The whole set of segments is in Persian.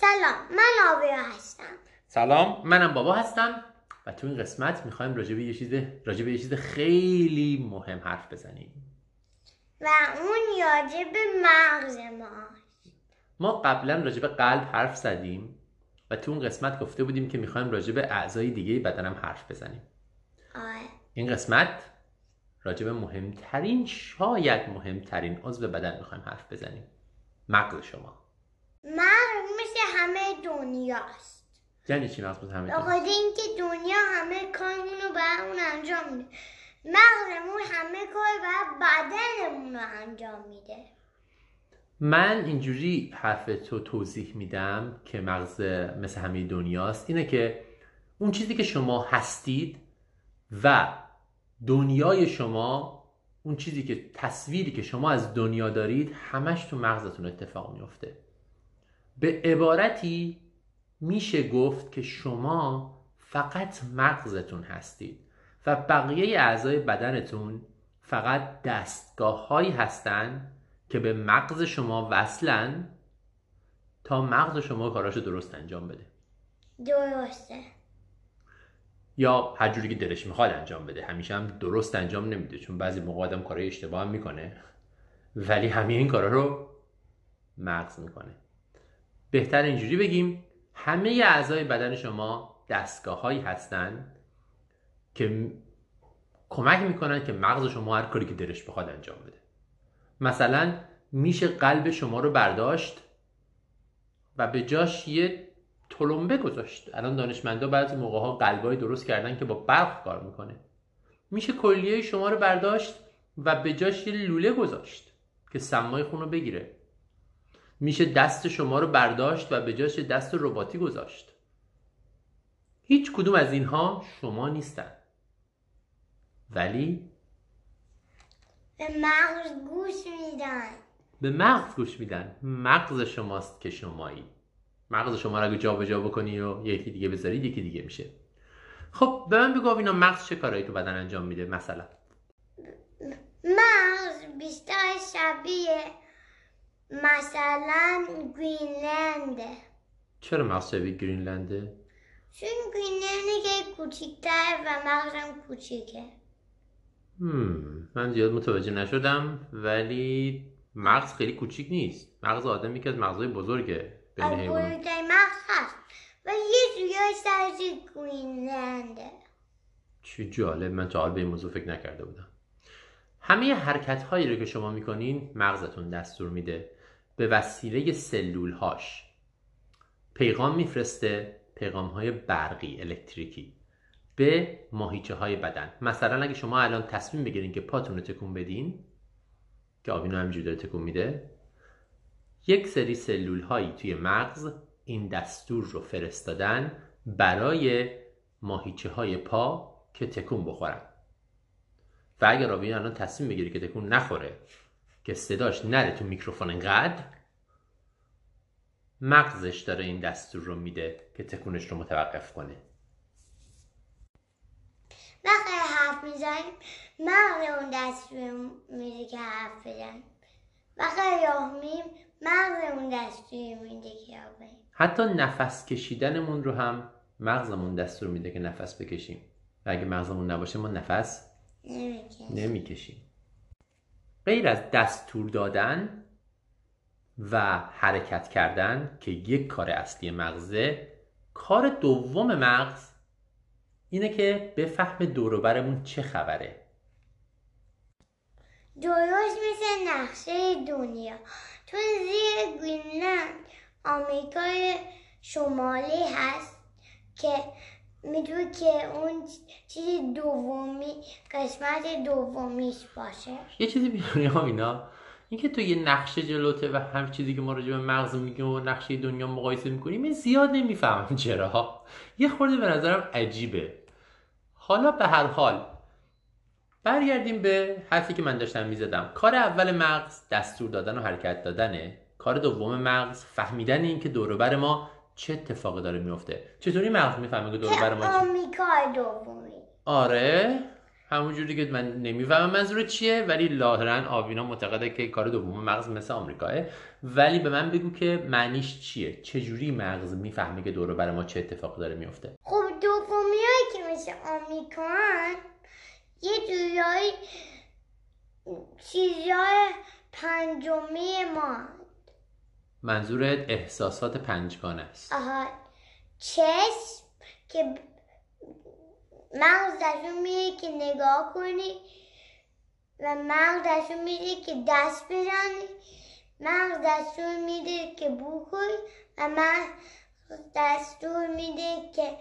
سلام من آبیا هستم. سلام منم بابا هستم. و تو این قسمت می‌خوایم راجع به یه چیز راجع به یه چیز خیلی مهم حرف بزنیم. و اون راجع به مغز ما. ما قبلا راجع به قلب حرف زدیم و تو اون قسمت گفته بودیم که می‌خوایم راجع به اعضای دیگه بدنم حرف بزنیم. آره. این قسمت راجع به مهمترین شاید مهمترین عضو بدن می‌خوایم حرف بزنیم. مغز شما. مغز همه دنیاست. یعنی چی مغز مثل همه به دنیا؟ خاطر اینکه دنیا همه کارمون رو برای اون انجام میده. مغزمون همه کار برای بدنمون رو انجام میده. من اینجوری حرف تو توضیح میدم که مغز مثل همه دنیاست. اینه که اون چیزی که شما هستید و دنیای شما اون چیزی که تصویری که شما از دنیا دارید همش تو مغزتون اتفاق میفته. به عبارتی میشه گفت که شما فقط مغزتون هستید و بقیه اعضای بدنتون فقط دستگاه هایی هستند که به مغز شما وصلن تا مغز شما کاراشو درست انجام بده. درسته. یا هر جوری که دلش می‌خواد انجام بده. همیشه هم درست انجام نمیده چون بعضی موقع آدم کارهای اشتباه هم می‌کنه. ولی همه این کارا رو مغز می‌کنه. بهتر اینجوری بگیم همه اعضای بدن شما دستگاه هایی هستن که کمک می‌کنن که مغز شما هر کاری که دلش بخواد انجام بده. مثلا میشه قلب شما رو برداشت و به جاش یه تلمبه گذاشت. الان دانشمندا بعضی موقع ها قلبای درست کردن که با برق کار می‌کنه. میشه کلیه شما رو برداشت و به جاش یه لوله گذاشت که سمای خون رو بگیره. میشه دست شما رو برداشت و به جاش دست رباتی گذاشت. هیچ کدوم از اینها شما نیستن. ولی به مغز گوش میدن. به مغز گوش میدن. مغز شماست که شمایی. مغز شما رو اگه جابجا بکنی و یکی دیگه بذارید یکی دیگه میشه. خب به من بگو اینا مغز چه کارایی تو بدن انجام میده؟ مثلا. مغز بیشتر شبیه مثلا گرینلنده چرا شبیه گرینلنده چون گرینلنده که کوچیکتر و مغزم کوچیکه هم. من زیاد متوجه نشدم ولی مغز خیلی کوچیک نیست مغز آدم یکی از مغزهای بزرگه بین بزرگترین مغز هست و یه جویای سرش گرینلنده چه جالب من تا حال به این موضوع فکر نکرده بودم همه حرکت هایی رو که شما می‌کنین مغزتون دستور میده به وسیله سلول هاش پیغام میفرسته پیغام های برقی الکتریکی به ماهیچه های بدن. مثلا اگه شما الان تصمیم بگیرین که پاتون رو تکون بدین که آبینو همینجوری داره تکون میده یک سری سلول هایی توی مغز این دستور رو فرستادن برای ماهیچه های پا که تکون بخورن. و اگر رابین الان تصمیم بگیره که تکون نخوره که صداش نره تو میکروفون انقدر مغزش داره این دستور رو میده که تکونش رو متوقف کنه. وقتی حرف می‌زنیم. مغز اون دستور میده که حرف بزن وقتی راه میم مغز اون دستور میده که راه حتی نفس کشیدنمون رو هم مغزمون دستور میده که نفس بکشیم. و اگه مغزمون نباشه ما نفس. نمی‌کشیم. غیر از دستور دادن و حرکت کردن که یک کار اصلی مغزه کار دوم مغز اینه که بفهم دوروبرمون چه خبره. درست مثل نقشه دنیا. تو زیر گرینلند آمریکای شمالی هست که می‌دونی که اون چیز دومی قسمت دومیش باشه؟ یه چیزی بیانی هم اینا. اینکه تو یه نقشه جلوته و هم چیزی که ما راجع به مغز میگیم و نقشه دنیا مقایسه می‌کنیم این زیاد نمی‌فهمم چرا. یه خورده به نظرم عجیبه. حالا به هر حال برگردیم به حرفی که من داشتم می‌زدم. کار اول مغز دستور دادن و حرکت دادنه. کار دوم مغز فهمیدن این که دوروبر ما چه اتفاقی داره میفته؟ چطوری مغز می‌فهمه که دوروبر که ما چه آمریکای دومی. آره. همون جوری که من نمی‌فهمم منظور چیه ولی ظاهرا آوینا معتقده که کار دوم مغز مثل آمریکاه. ولی به من بگو که معنیش چیه؟ چه جوری مغز می‌فهمه که دور برای ما چه اتفاقی داره میفته خب دومیایی که مثل آمریکان یه جورایی چیزای پنجمی ما. منظورت احساسات پنجگانه است آها چشم که مغز دستون میده که نگاه کنی و مغز دستون میده که دست بزنی مغز دستور میده که بو کنی و مغز دستور میده که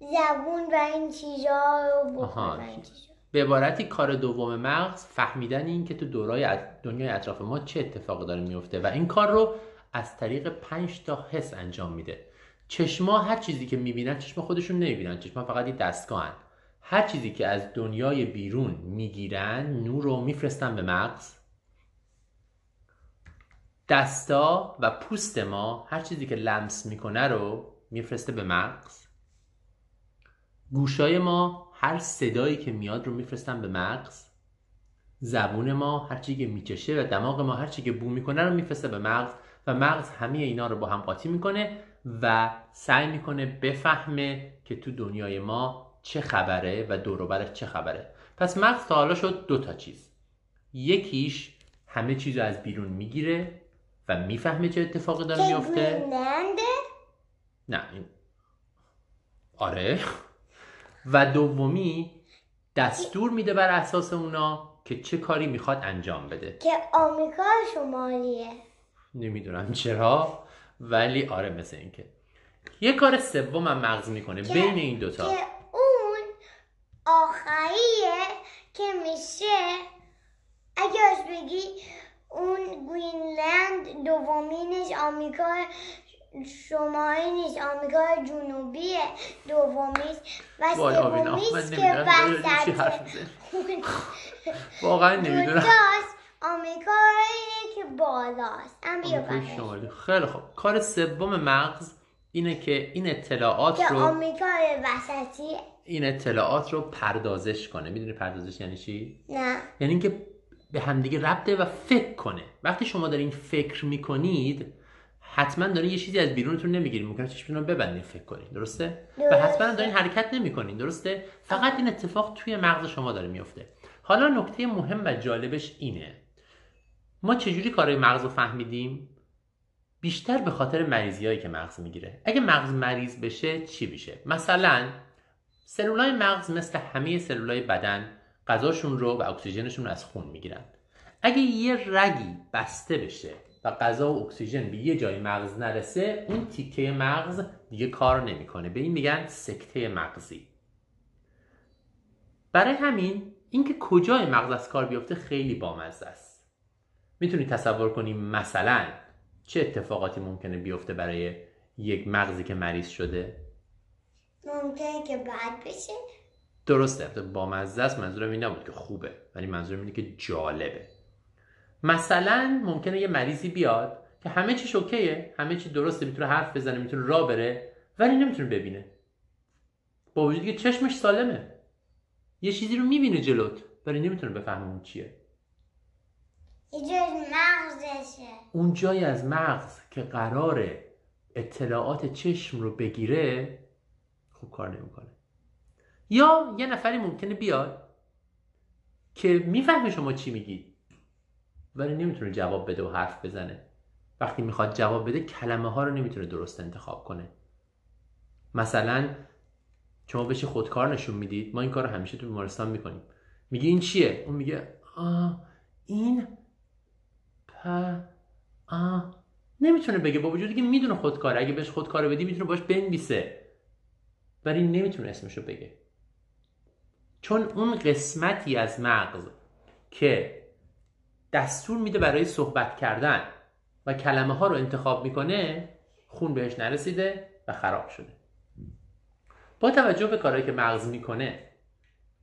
زبون و این چیزها رو. بکنی. به عبارتی کار دوم مغز فهمیدن این که تو دورای دنیای اطراف ما چه اتفاقی داره میفته و این کار رو از طریق پنج تا حس انجام میده. چشما هر چیزی که می‌بینن چشما خودشون نمی‌بینن. چشما فقط یه دستگاهن. هر چیزی که از دنیای بیرون می‌گیرن نور رو میفرستن به مغز. دستا و پوست ما هر چیزی که لمس می‌کنه رو میفرسته به مغز. گوشای ما هر صدایی که میاد رو میفرستن به مغز. زبون ما هر چی که میچشه و دماغ ما هر چی که بو می‌کنه رو میفرسته به مغز. و مغز همه اینا رو با هم قاطی می‌کنه و سعی می‌کنه بفهمه که تو دنیای ما چه خبره و دور و برش چه خبره. پس مغز تا حالا شد دو تا چیز. یکیش همه چیز رو از بیرون می‌گیره و می‌فهمه چه اتفاقی داره میفته نه آره. و دومی دستور میده بر اساس اونا که چه کاری می‌خواد انجام بده. که آمریکا شمالیه. نمی‌دونم چرا ولی آره مثل اینکه. یه کار سوم هم مغز می‌کنه بین این دوتا. که اون آخریه که میشه اگه بگی اون گرینلند دومینش آمریکا شمالی نیست آمریکا جنوبی دومیش و سومیش که وسط. واقعا نمی‌دونم. آمریکاییه که بالاست. هم بیا. شمالی خیلی خوب. کار سوم مغز اینه که این اطلاعات که رو آمریکای وسطی این اطلاعات رو پردازش کنه. می‌دونی پردازش یعنی چی؟ نه. یعنی اینکه به همدیگه ربطه و فکر کنه. وقتی شما دارین فکر می‌کنید حتما دارین یه چیزی از بیرونتون نمی‌گیرین ممکنه چشمتون رو ببندین فکر کنید درسته؟ و درسته. حتما دارین حرکت نمی‌کنین. درسته؟ فقط این اتفاق توی مغز شما داره میفته حالا نکته مهم و جالبش اینه. ما چجوری کارهای مغز رو فهمیدیم؟ بیشتر به خاطر مریضی هایی که مغز می‌گیره. اگه مغز مریض بشه چی میشه؟ مثلا سلولای مغز مثل همه سلولای بدن غذاشون رو و اکسیژنشون رو از خون می‌گیرن. اگه یه رگی بسته بشه و غذا و اکسیژن به یه جای مغز نرسه اون تیکه مغز دیگه کار نمی‌کنه. به این میگن سکته مغزی. برای همین اینکه کجای مغز از کار بیفته خیلی بامزه است. می‌تونی تصور کنی مثلا چه اتفاقاتی ممکنه بیفته برای یک مغزی که مریض شده؟ ممکنه که بد بشه. درسته با مزه است منظورم این نبود که خوبه ولی منظورم اینه که جالبه. مثلا ممکنه یه مریضی بیاد که همه چیش اوکیه همه چی درسته می‌تونه حرف بزنه می‌تونه راه بره ولی نمی‌تونه ببینه. با وجودی که چشمش سالمه. یه چیزی رو می‌بینه جلوت ولی نمی‌تونه بفهمه اون چیه. جای مغزشه. اون جایی از مغز که قراره اطلاعات چشم رو بگیره خوب کار نمی‌کنه. یا یه نفری ممکنه بیاد که می‌فهمه شما چی میگید ولی نمی‌تونه جواب بده و حرف بزنه. وقتی می‌خواد جواب بده کلمه ها رو نمی‌تونه درست انتخاب کنه. مثلا شما بهش خودکار نشون می‌دید ما این کار رو همیشه تو بیمارستان می‌کنیم. میگه این چیه؟ اون میگه آه این آه. نمی‌تونه بگه. با وجودی که می‌دونه خودکاره. اگه بهش خودکار بدی می‌تونه باش بنویسه. ولی نمی‌تونه اسمشو بگه. چون اون قسمتی از مغز که دستور میده برای صحبت کردن و کلمه ها رو انتخاب می‌کنه خون بهش نرسیده و خراب شده. با توجه به کارهایی که مغز می‌کنه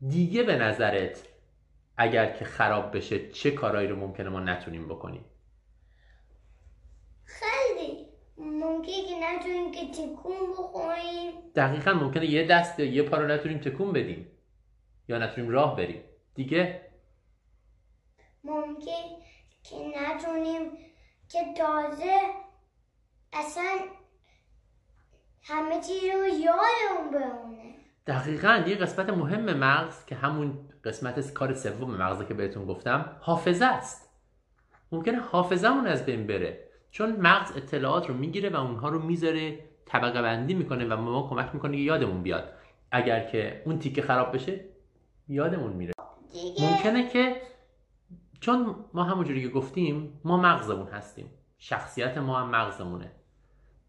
دیگه به نظرت اگر که خراب بشه چه کارهایی رو ممکنه ما نتونیم بکنیم؟ خیلی. ممکنه که نتونیم که تکون بخوریم. دقیقا ممکنه یه دست یا یه پا رو نتونیم تکون بدیم. یا نتونیم راه بریم. دیگه؟ ممکن که نتونیم که تازه اصلا همه چیز رو یادمون بمونه. دقیقا یه قسمت مهم مغز که همون قسمت کار سوم مغزه که بهتون گفتم حافظه است. ممکنه حافظمون از بین بره. چون مغز اطلاعات رو می‌گیره و اونها رو می‌ذاره طبقه بندی می‌کنه و ما کمک می‌کنه که یادمون بیاد. اگر که اون تیکه خراب بشه یادمون میره. ممکنه که چون ما همونجوری که گفتیم ما مغزمون هستیم. شخصیت ما هم مغزمونه.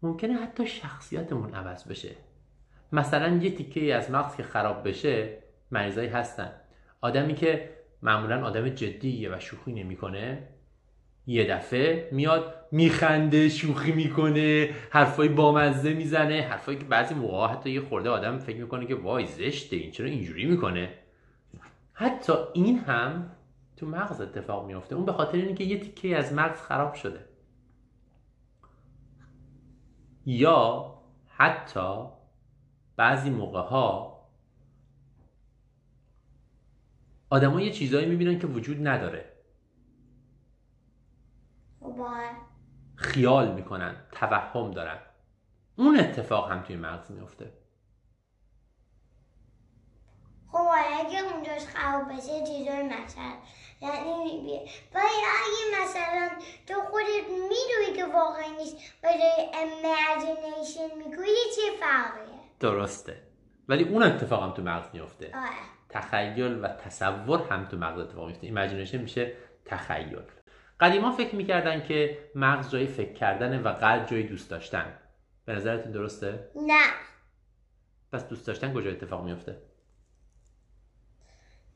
ممکنه حتی شخصیتمون عوض بشه. مثلا یه تیکه از مغز که خراب بشه مریضایی هستن. آدمی که معمولا آدم جدیه و شوخی نمی‌کنه یه دفعه میاد میخنده شوخی می‌کنه حرفای بامزه می‌زنه حرفایی که بعضی موقع حتی یه خورده آدم فکر می‌کنه که وای زشته این چرا اینجوری می‌کنه؟ حتی این هم تو مغز اتفاق میفته اون به خاطر اینه که یه تیکه از مغز خراب شده. یا حتی بعضی موقع ها آدما یه چیزایی می‌بینن که وجود نداره. باید خیال می‌کنن توهم دارن. اون اتفاق هم توی مغز میفته خب اگه اونجاش خراب بشه چیزای مثلا یعنی ولی اگه مثلا تو خودت می‌دونی که واقعا نیست داری imagination می‌کنی چه فرقیه؟ درسته. ولی اون اتفاق هم تو مغز میفته آره. تخیل و تصور هم تو مغز اتفاق میفته. imagination میشه تخیل. قدیما فکر می‌کردن که مغز جای فکر کردنه و قلب جای دوست داشتن. به نظرتون درسته؟ نه. پس دوست داشتن کجا اتفاق میفته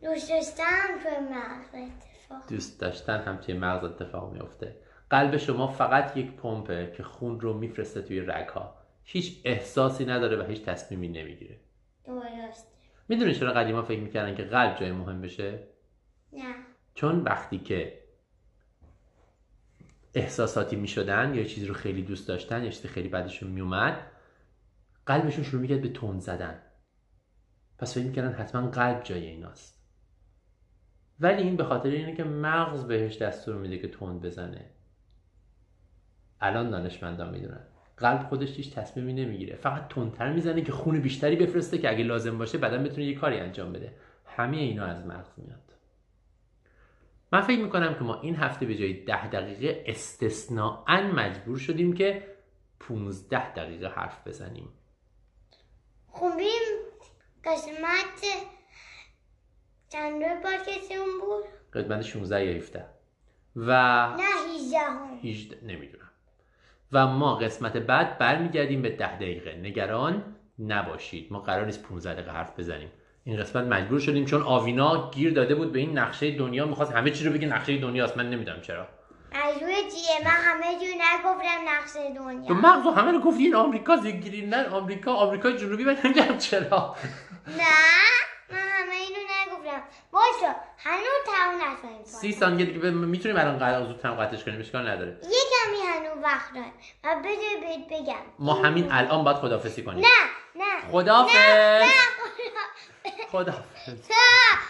دوست داشتم تو مغز اتفاق. دوست داشتن هم توی مغز اتفاق میفته قلب شما فقط یک پمپه که خون رو میفرسته توی رگها. هیچ احساسی نداره و هیچ تصمیمی نمی‌گیره. درست می‌دونی چرا قدیما فکر می‌کردن که قلب جای مهم بشه؟ نه. چون وقتی که احساساتی می‌شدن یا چیزی رو خیلی دوست داشتن یا چیزی خیلی بعدشون میومد قلبشون شروع می‌کرد به تند زدن. پس فکر می‌کردن حتما قلب جای ایناست. ولی این به خاطر اینه که مغز بهش دستور میده که تند بزنه. الان دانشمندان می‌دونن. قلب خودش هیچ تصمیمی نمی‌گیره. فقط تندتر می‌زنه که خون بیشتری بفرسته که اگه لازم باشه بدن بتونه یه کاری انجام بده. همه اینا از مغز میاد. من فکر می‌کنم که ما این هفته به جای ده دقیقه استثناعا مجبور شدیم که 15 دقیقه حرف بزنیم. خوبیم قسمت چند روی پادکستمون بود؟ قسمت 16 یا 17 و نه 18 هم 18 نمی‌دونم. و ما قسمت بعد برمیگردیم به 10 دقیقه. نگران نباشید. ما قرار نیست 15 دقیقه حرف بزنیم. این قسمت مجبور شدیم چون آوینا گیر داده بود به این نقشه دنیا. می‌خواست همه چی رو بگه نقشه دنیاست. من نمی‌دونم چرا. مجبور چیه من همه جو نگفتم نقشه تو دنیا مغز رو همه رو گفتی این آمریکا گرینلند آمریکا. آمریکای جنوبی من نمی‌دونم چرا. نه. نگفتم باشا هنوز تموم نشدیم. سی ثانیه دیگه می‌تونیم الان قرار زودتر قطعش کنیم اشکال نداره. یه کمی هنوز وقت داریم. و بذار بهت بگم. ما همین الان باید خدافسی کنیم. نه نه. خدافظ نه خدافظ نه